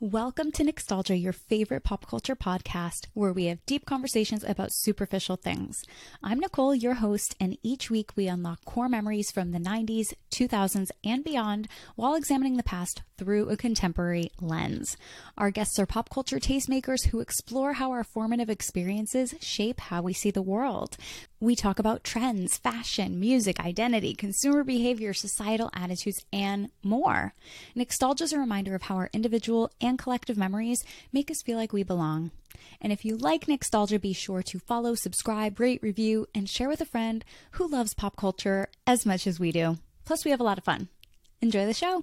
Welcome to Nicstalgia, your favorite pop culture podcast, where we have deep conversations about superficial things. I'm Nicole, your host, and each week we unlock core memories from the 90s, 2000s, and beyond while examining the past through a contemporary lens. Our guests are pop culture tastemakers who explore how our formative experiences shape how we see the world. We talk about trends, fashion, music, identity, consumer behavior, societal attitudes, and more. Nostalgia is a reminder of how our individual and collective memories make us feel like we belong. And if you like Nicstalgia, be sure to follow, subscribe, rate, review, and share with a friend who loves pop culture as much as we do. Plus, we have a lot of fun. Enjoy the show.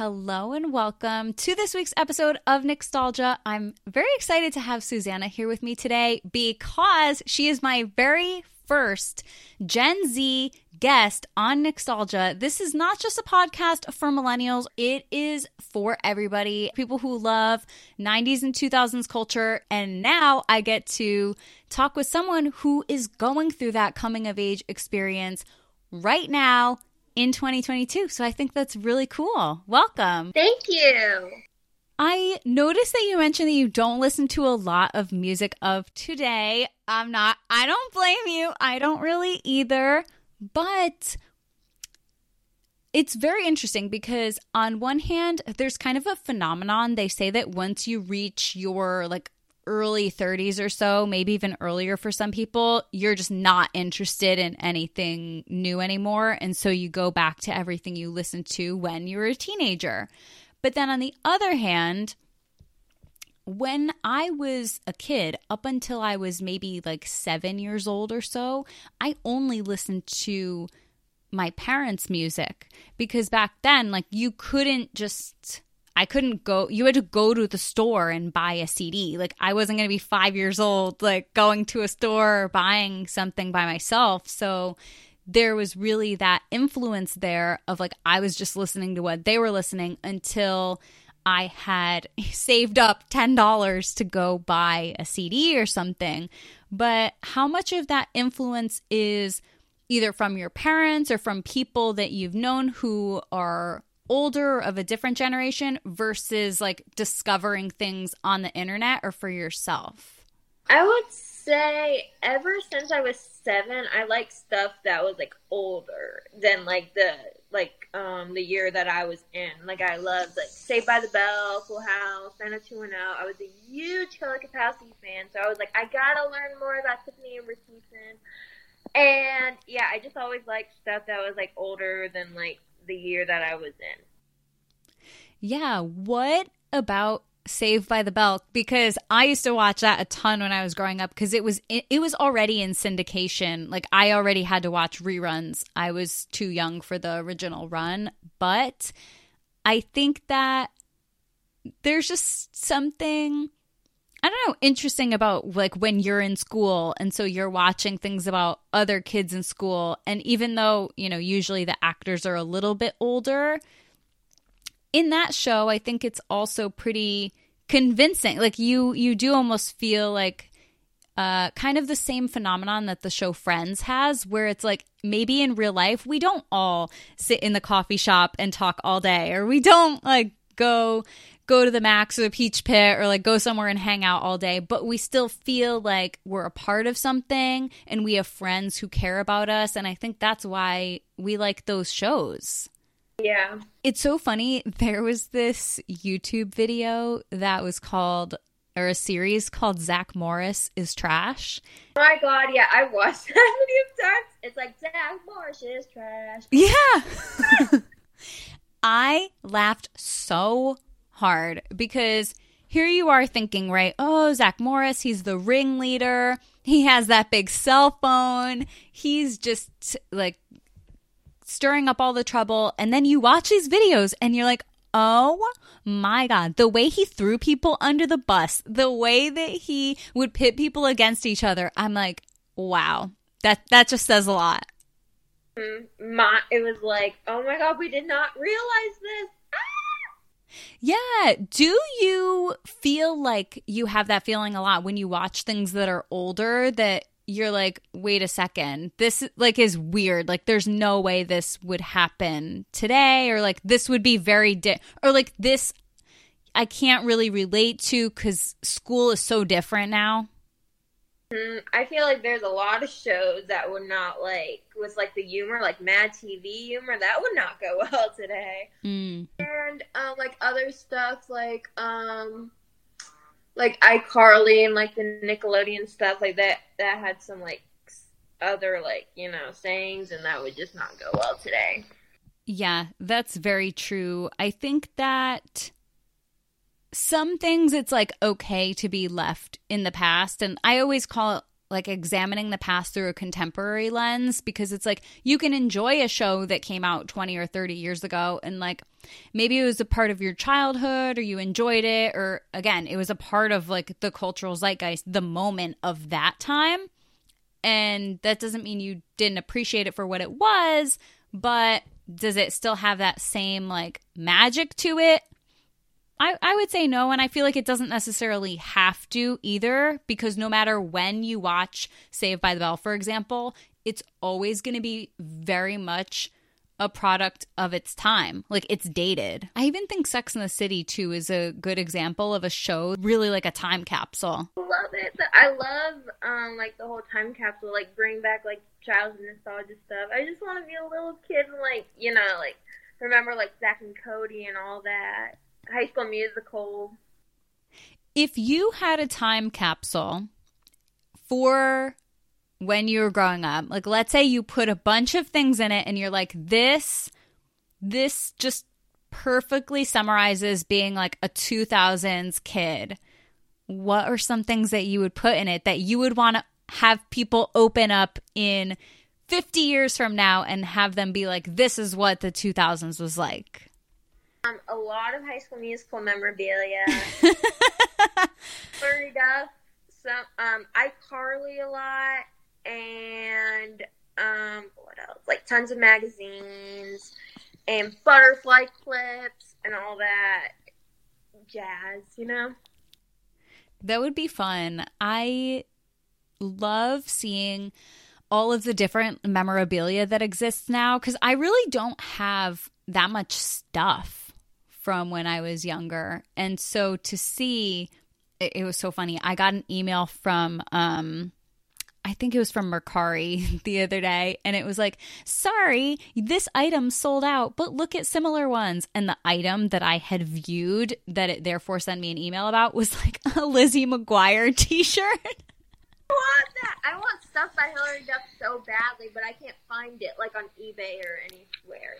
Hello and welcome to this week's episode of Nicstalgia. I'm very excited to have Susanna here with me today because she is my very first Gen Z guest on Nicstalgia. This is not just a podcast for millennials, it is for everybody, people who love 90s and 2000s culture. And now I get to talk with someone who is going through that coming of age experience right now in 2022. So I think that's really cool. Welcome. Thank you. I noticed that you mentioned that you don't listen to a lot of music of today. I'm not, I don't blame you. I don't really either. But it's very interesting because on one hand, there's kind of a phenomenon. They say that once you reach your like early 30s or so, maybe even earlier for some people, you're just not interested in anything new anymore. And so you go back to everything you listened to when you were a teenager. But then on the other hand, when I was a kid, up until I was maybe like seven years old or so, I only listened to my parents' music because back then, like, you couldn't just I couldn't go, you had to go to the store and buy a CD. Like, I wasn't going to be five years old, like going to a store or buying something by myself. So, there was really that influence there of like, I was just listening to what they were listening until I had saved up $10 to go buy a CD or something. But how much of that influence is either from your parents or from people that you've known who are older of a different generation versus like discovering things on the internet or for yourself? I would say ever since I was seven, I like stuff that was like older than like the like um the year that I was in. Like I loved like Saved by the Bell, Full House, 90210. I was a huge Kelly Kapowski fan, so I was like, I gotta learn more about Tiffani Amber Thiessen. And yeah, I just always liked stuff that was like older than like the year that I was in. Yeah. What about Saved by the Bell? Because I used to watch that a ton when I was growing up because it was it, it was already in syndication. Like I already had to watch reruns. I was too young for the original run, but I think that there's just something I don't know, interesting about like when you're in school and so you're watching things about other kids in school and even though, you know, usually the actors are a little bit older, in that show, I think it's also pretty convincing. Like you you do almost feel like uh, kind of the same phenomenon that the show Friends has, where it's like maybe in real life we don't all sit in the coffee shop and talk all day, or we don't like go go to the Max or the Peach Pit or like go somewhere and hang out all day, but we still feel like we're a part of something and we have friends who care about us. And I think that's why we like those shows. Yeah. It's so funny. There was this YouTube video that was called, or a series called Zack Morris is Trash. Oh my God. Yeah, I watched that many times. It's like Zack Morris is trash. Yeah. I laughed so hard because here you are thinking, right? Oh, Zack Morris, he's the ringleader. He has that big cell phone. He's just like stirring up all the trouble. And then you watch these videos and you're like, oh my God, the way he threw people under the bus, the way that he would pit people against each other, I'm like, wow, that, that just says a lot. Mm, My, it was like, oh my god, we did not realize this. Yeah. Do you feel like you have that feeling a lot when you watch things that are older that you're like, wait a second, this like is weird. Like there's no way this would happen today or like this would be very di- or like this I can't really relate to cuz school is so different now. Mm, I feel like there's a lot of shows that would not like with like the humor, like Mad TV humor, that would not go well today. Mm. And um, like other stuff, like um, like iCarly and like the Nickelodeon stuff, like that. That had some like other like you know sayings, and that would just not go well today. Yeah, that's very true. I think that some things it's like okay to be left in the past. And I always call it like examining the past through a contemporary lens because it's like you can enjoy a show that came out 20 or 30 years ago and like maybe it was a part of your childhood or you enjoyed it or again it was a part of like the cultural zeitgeist the moment of that time. And that doesn't mean you didn't appreciate it for what it was but does it still have that same like magic to it I, I would say no, and I feel like it doesn't necessarily have to either, because no matter when you watch Saved by the Bell, for example, it's always going to be very much a product of its time. Like it's dated. I even think Sex in the City, too, is a good example of a show, really like a time capsule. Love it. I love um like the whole time capsule, like bring back like childhood nostalgia stuff. I just want to be a little kid and like you know like remember like Zack and Cody and all that. High School Musical. If you had a time capsule for when you were growing up, like let's say you put a bunch of things in it and you're like, this, this just perfectly summarizes being like a 2000s kid. What are some things that you would put in it that you would want to have people open up in 50 years from now and have them be like, this is what the 2000s was like? Um, a lot of High School Musical memorabilia. Flurry Duff, some um, iCarly a lot, and um, what else? Like tons of magazines and butterfly clips and all that jazz. You know. That would be fun. I love seeing all of the different memorabilia that exists now because I really don't have that much stuff from when I was younger. And so to see it, it was so funny. I got an email from um I think it was from Mercari the other day, and it was like, sorry, this item sold out, but look at similar ones. And the item that I had viewed that it therefore sent me an email about was like a Lizzie McGuire t shirt. I want that. I want stuff by Hilary Duff so badly, but I can't find it like on eBay or anywhere.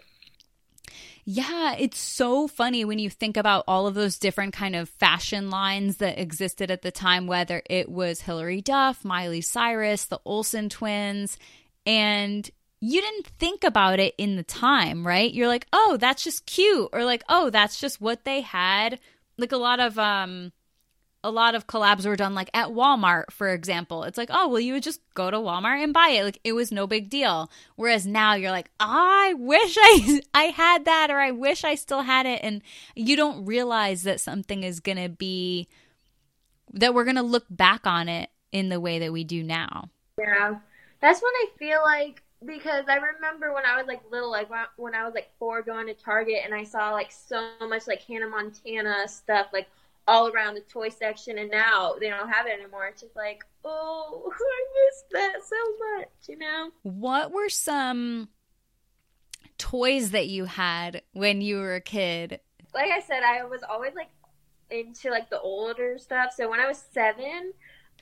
Yeah, it's so funny when you think about all of those different kind of fashion lines that existed at the time, whether it was Hilary Duff, Miley Cyrus, the Olsen twins, and you didn't think about it in the time, right? You're like, "Oh, that's just cute," or like, "Oh, that's just what they had." Like a lot of um a lot of collabs were done like at Walmart, for example. It's like, oh, well, you would just go to Walmart and buy it. Like it was no big deal. Whereas now you're like, I wish I I had that or I wish I still had it. And you don't realize that something is gonna be that we're gonna look back on it in the way that we do now. Yeah, that's when I feel like because I remember when I was like little, like when I was like four, going to Target and I saw like so much like Hannah Montana stuff, like all around the toy section, and now they don't have it anymore. It's just like, oh, I miss that so much, you know. What were some toys that you had when you were a kid? Like I said, I was always like into like the older stuff. So when I was seven,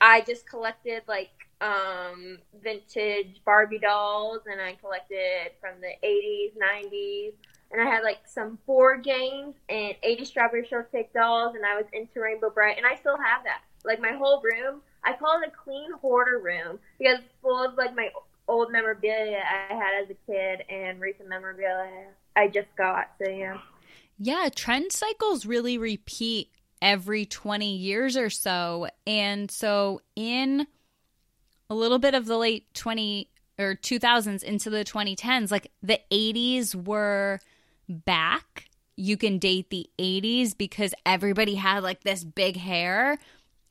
I just collected like um vintage Barbie dolls and I collected from the 80s, 90s. And I had like some board games and 80 strawberry shortcake dolls and I was into Rainbow Brite and I still have that. Like my whole room, I call it a clean hoarder room because it's full of like my old memorabilia I had as a kid and recent memorabilia I just got. So yeah. Yeah, trend cycles really repeat every 20 years or so. And so in a little bit of the late 20 or 2000s into the 2010s, like the 80s were back. You can date the 80s because everybody had like this big hair.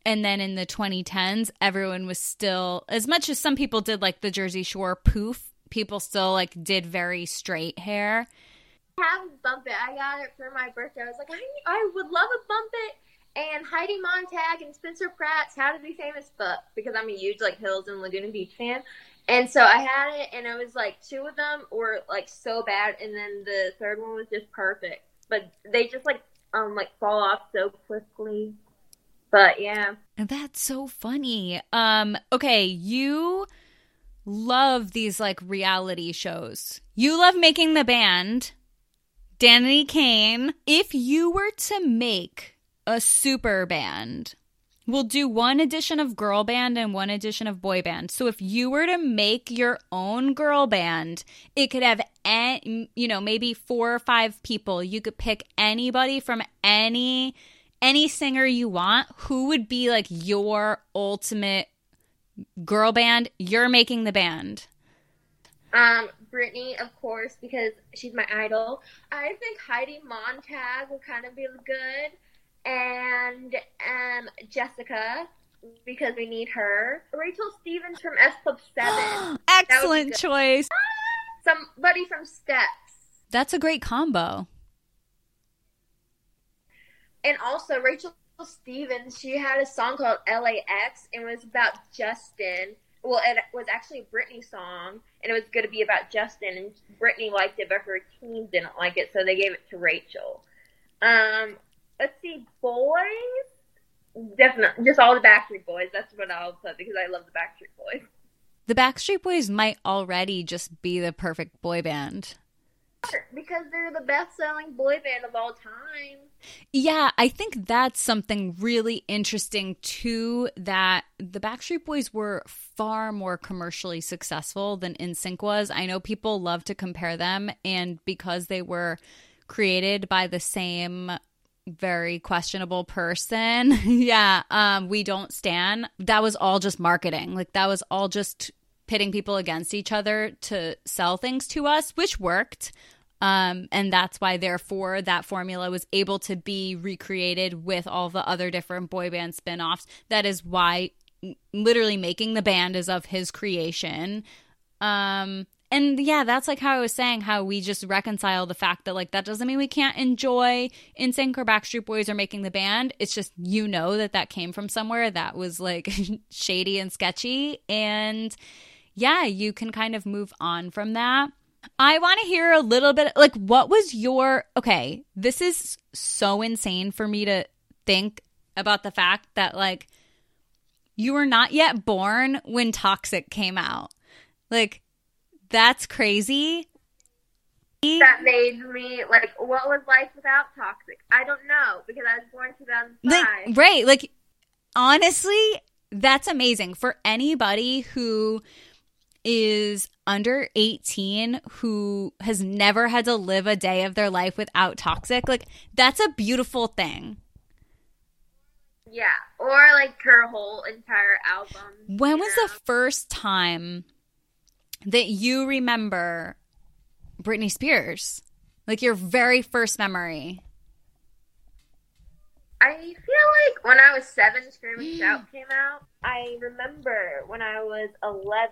And then in the 2010s, everyone was still, as much as some people did like the Jersey Shore poof, people still like did very straight hair. I have a bump it. I got it for my birthday. I was like, I, I would love a bump it. And Heidi Montag and Spencer Pratt's How to Be Famous book because I'm a huge like Hills and Laguna Beach fan. And so I had it, and it was like two of them were like so bad, and then the third one was just perfect. But they just like um like fall off so quickly. But yeah, And that's so funny. Um, okay, you love these like reality shows. You love making the band. Danity Kane. If you were to make a super band, we'll do one edition of girl band and one edition of boy band. So if you were to make your own girl band, it could have any, you know, maybe four or five people. You could pick anybody from any any singer you want. Who would be like your ultimate girl band? You're making the band. Um, Britney, of course, because she's my idol. I think Heidi Montag would kind of be good and um, Jessica because we need her. Rachel Stevens from S Club Seven. Excellent choice. Somebody from Steps. That's a great combo. And also Rachel Stevens, she had a song called LAX and it was about Justin. Well, it was actually a Britney song, and it was going to be about Justin, and Britney liked it, but her team didn't like it, so they gave it to Rachel. Um, let's see, boys. Definitely, just all the Backstreet Boys. That's what I'll put because I love the Backstreet Boys. The Backstreet Boys might already just be the perfect boy band. Because they're the best selling boy band of all time. Yeah, I think that's something really interesting too that the Backstreet Boys were far more commercially successful than NSYNC was. I know people love to compare them and because they were created by the same very questionable person. yeah, um, we don't stand. That was all just marketing. Like that was all just pitting people against each other to sell things to us, which worked. Um, and that's why, therefore, that formula was able to be recreated with all the other different boy band spin offs. That is why literally making the band is of his creation. Um, and yeah, that's like how I was saying how we just reconcile the fact that like that doesn't mean we can't enjoy NSYNC or Backstreet Boys or making the band. It's just you know that that came from somewhere that was like shady and sketchy, and yeah, you can kind of move on from that. I want to hear a little bit like what was your okay, this is so insane for me to think about the fact that like you were not yet born when Toxic came out. Like that's crazy. That made me like, what was life without toxic? I don't know because I was born 2005. Like, right. Like, honestly, that's amazing for anybody who is under 18 who has never had to live a day of their life without toxic. Like, that's a beautiful thing. Yeah. Or like her whole entire album. When was know? the first time that you remember Britney Spears? Like your very first memory? I feel like when I was seven, Scream and Shout came out. I remember when I was 11,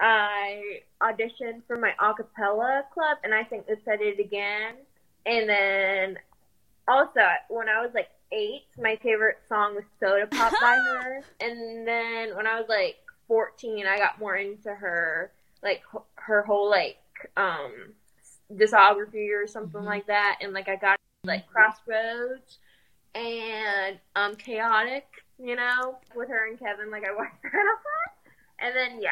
I auditioned for my a cappella club, and I think they said it again. And then also, when I was like eight, my favorite song was Soda Pop by her. And then when I was like 14, I got more into her, like her whole like um discography or something mm-hmm. like that, and like I got like Crossroads and um Chaotic, you know, with her and Kevin. Like I watched that a lot, and then yeah.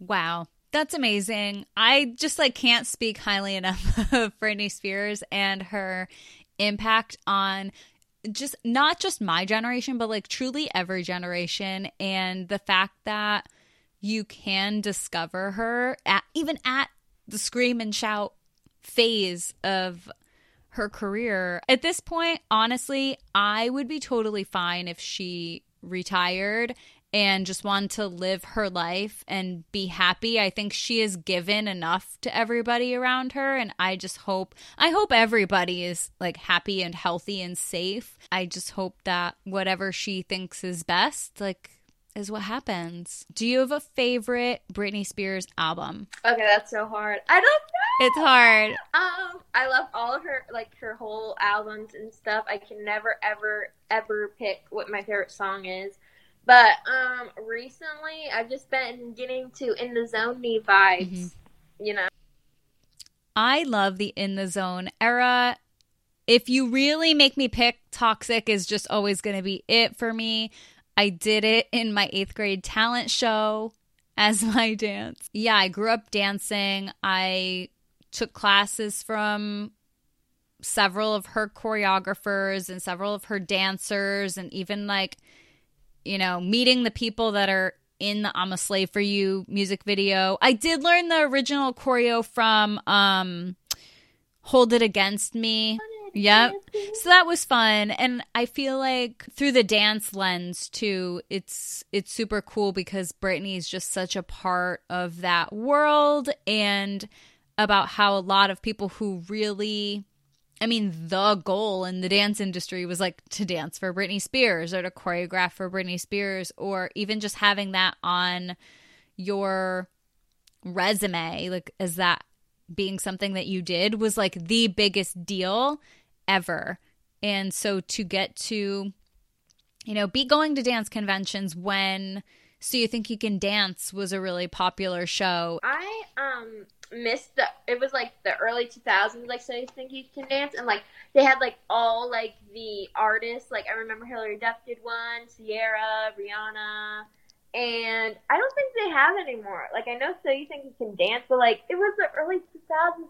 Wow. That's amazing. I just like can't speak highly enough of Britney Spears and her impact on just not just my generation, but like truly every generation. And the fact that you can discover her at even at the scream and shout phase of her career. At this point, honestly, I would be totally fine if she retired and just wanted to live her life and be happy. I think she has given enough to everybody around her and I just hope I hope everybody is like happy and healthy and safe. I just hope that whatever she thinks is best like is what happens. Do you have a favorite Britney Spears album? Okay, that's so hard. I don't know. It's hard. Um, I love all of her like her whole albums and stuff. I can never ever ever pick what my favorite song is. But um recently I've just been getting to in the zone me vibes. Mm-hmm. You know. I love the in the zone era. If you really make me pick, Toxic is just always going to be it for me. I did it in my eighth grade talent show as my dance. Yeah, I grew up dancing. I took classes from several of her choreographers and several of her dancers, and even like, you know, meeting the people that are in the I'm a Slave for You music video. I did learn the original choreo from um Hold It Against Me. Yep. So that was fun and I feel like through the dance lens too, it's it's super cool because Britney is just such a part of that world and about how a lot of people who really I mean, the goal in the dance industry was like to dance for Britney Spears or to choreograph for Britney Spears or even just having that on your resume, like as that being something that you did was like the biggest deal ever. And so to get to, you know, be going to dance conventions when So You Think You Can Dance was a really popular show. I um missed the it was like the early 2000s like So You Think You Can Dance and like they had like all like the artists like I remember Hilary Duff did one, Ciara, Rihanna, and I don't think they have anymore. Like I know So You Think You Can Dance, but like it was the early 2000s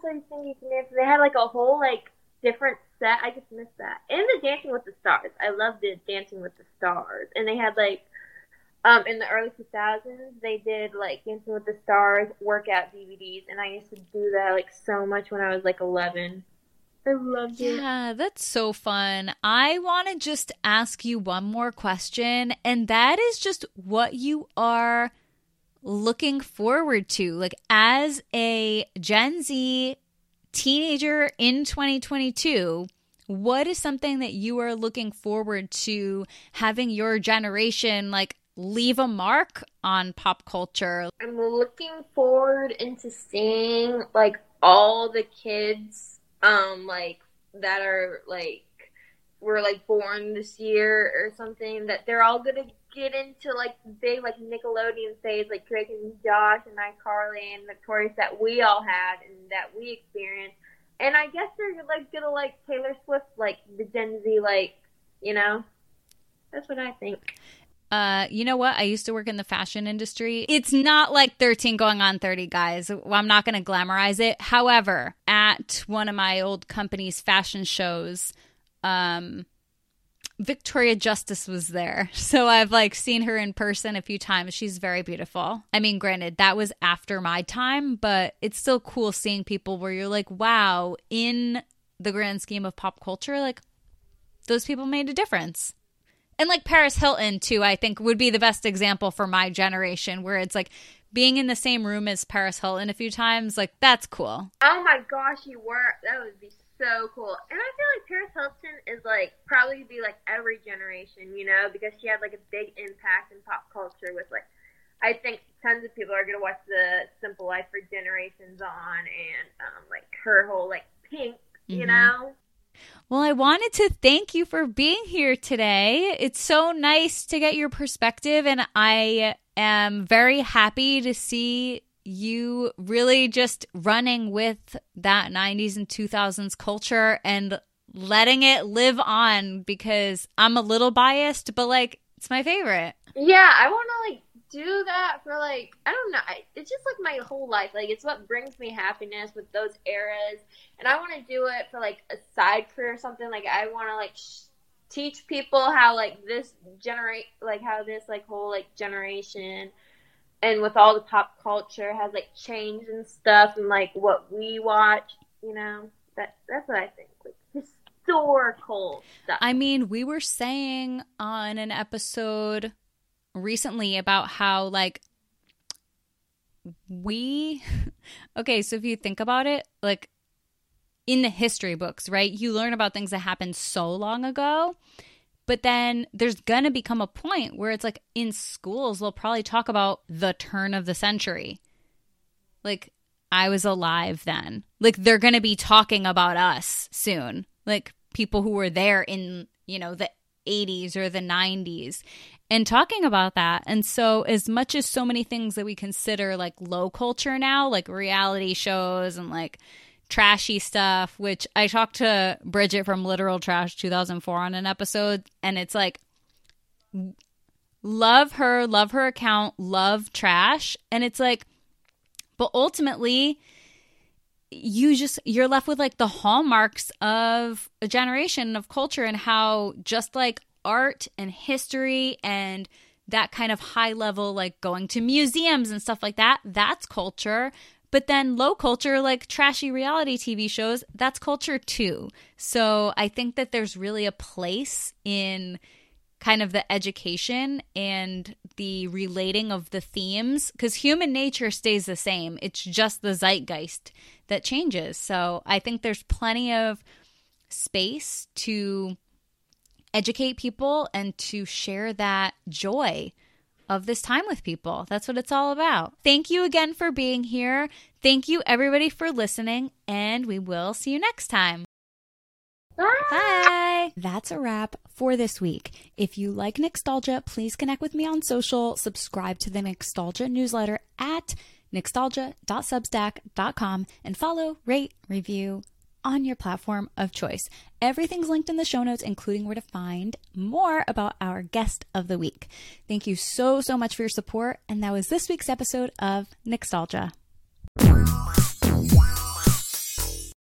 So You Think You Can Dance. They had like a whole like different set. I just missed that. And the Dancing with the Stars. I loved the Dancing with the Stars. And they had like um in the early 2000s they did like Dancing with the Stars workout DVDs and I used to do that like so much when I was like 11. I loved it. Yeah, that's so fun. I want to just ask you one more question, and that is just what you are looking forward to. Like, as a Gen Z teenager in 2022, what is something that you are looking forward to having your generation like leave a mark on pop culture? I'm looking forward into seeing like all the kids um like that are like were like born this year or something that they're all gonna get into like big like Nickelodeon phase like Drake and Josh and iCarly and Victorious that we all had and that we experienced. And I guess they're like gonna like Taylor Swift like the Gen Z like, you know. That's what I think. Uh, you know what? I used to work in the fashion industry. It's not like 13 going on 30, guys. I'm not going to glamorize it. However, at one of my old company's fashion shows, um, Victoria Justice was there. So I've like seen her in person a few times. She's very beautiful. I mean, granted, that was after my time, but it's still cool seeing people where you're like, wow, in the grand scheme of pop culture, like those people made a difference and like Paris Hilton too, I think would be the best example for my generation where it's like being in the same room as Paris Hilton a few times, like that's cool. Oh my gosh, you were that would be so cool. And I feel like Paris Hilton is like probably be like every generation, you know, because she had like a big impact in pop culture with like I think tons of people are gonna watch the Simple Life for generations on and um like her whole like pink, you mm-hmm. know? Well, I wanted to thank you for being here today. It's so nice to get your perspective, and I am very happy to see you really just running with that 90s and 2000s culture and letting it live on because I'm a little biased, but like it's my favorite. Yeah, I want to like do that for like I don't know. It's just like my whole life. Like it's what brings me happiness with those eras, and I want to do it for like a side career or something. Like I want to like sh- teach people how like this generate like how this like whole like generation and with all the pop culture has like changed and stuff and like what we watch. You know that that's what I think. Like historical stuff. I mean, we were saying on an episode recently about how like we okay, so if you think about it, like in the history books, right? You learn about things that happened so long ago. But then there's to become a point where it's like in schools, they'll probably talk about the turn of the century. Like, I was alive then. Like, they're to be talking about us soon. Like, people who were there in, you know, the 80s or the 90s and talking about that. And so, as much as so many things that we consider like low culture now, like reality shows and like, trashy stuff, which I talked to Bridget from Literal Trash 2004 on an episode, and it's like, love her, love her account, love trash. And it's like, but ultimately, you just you're left with like the hallmarks of a generation of culture and how just like art and history and that kind of high level like going to museums and stuff like that that's culture but then low culture, like trashy reality TV shows, that's culture too. So I think that there's really a place in kind of the education and the relating of the themes because human nature stays the same. It's just the zeitgeist that changes. So I think there's plenty of space to educate people and to share that joy of this time with people. That's what it's all about. Thank you again for being here. Thank you, everybody, for listening, and we will see you next time. Bye. That's a wrap for this week. If you like Nicstalgia, please connect with me on social, subscribe to the Nicstalgia newsletter at nicstalgia.substack.com, and follow, rate, review, on your platform of choice. Everything's linked in the show notes, including where to find more about our guest of the week. Thank you so, so much for your support. And that was this week's episode of Nicstalgia.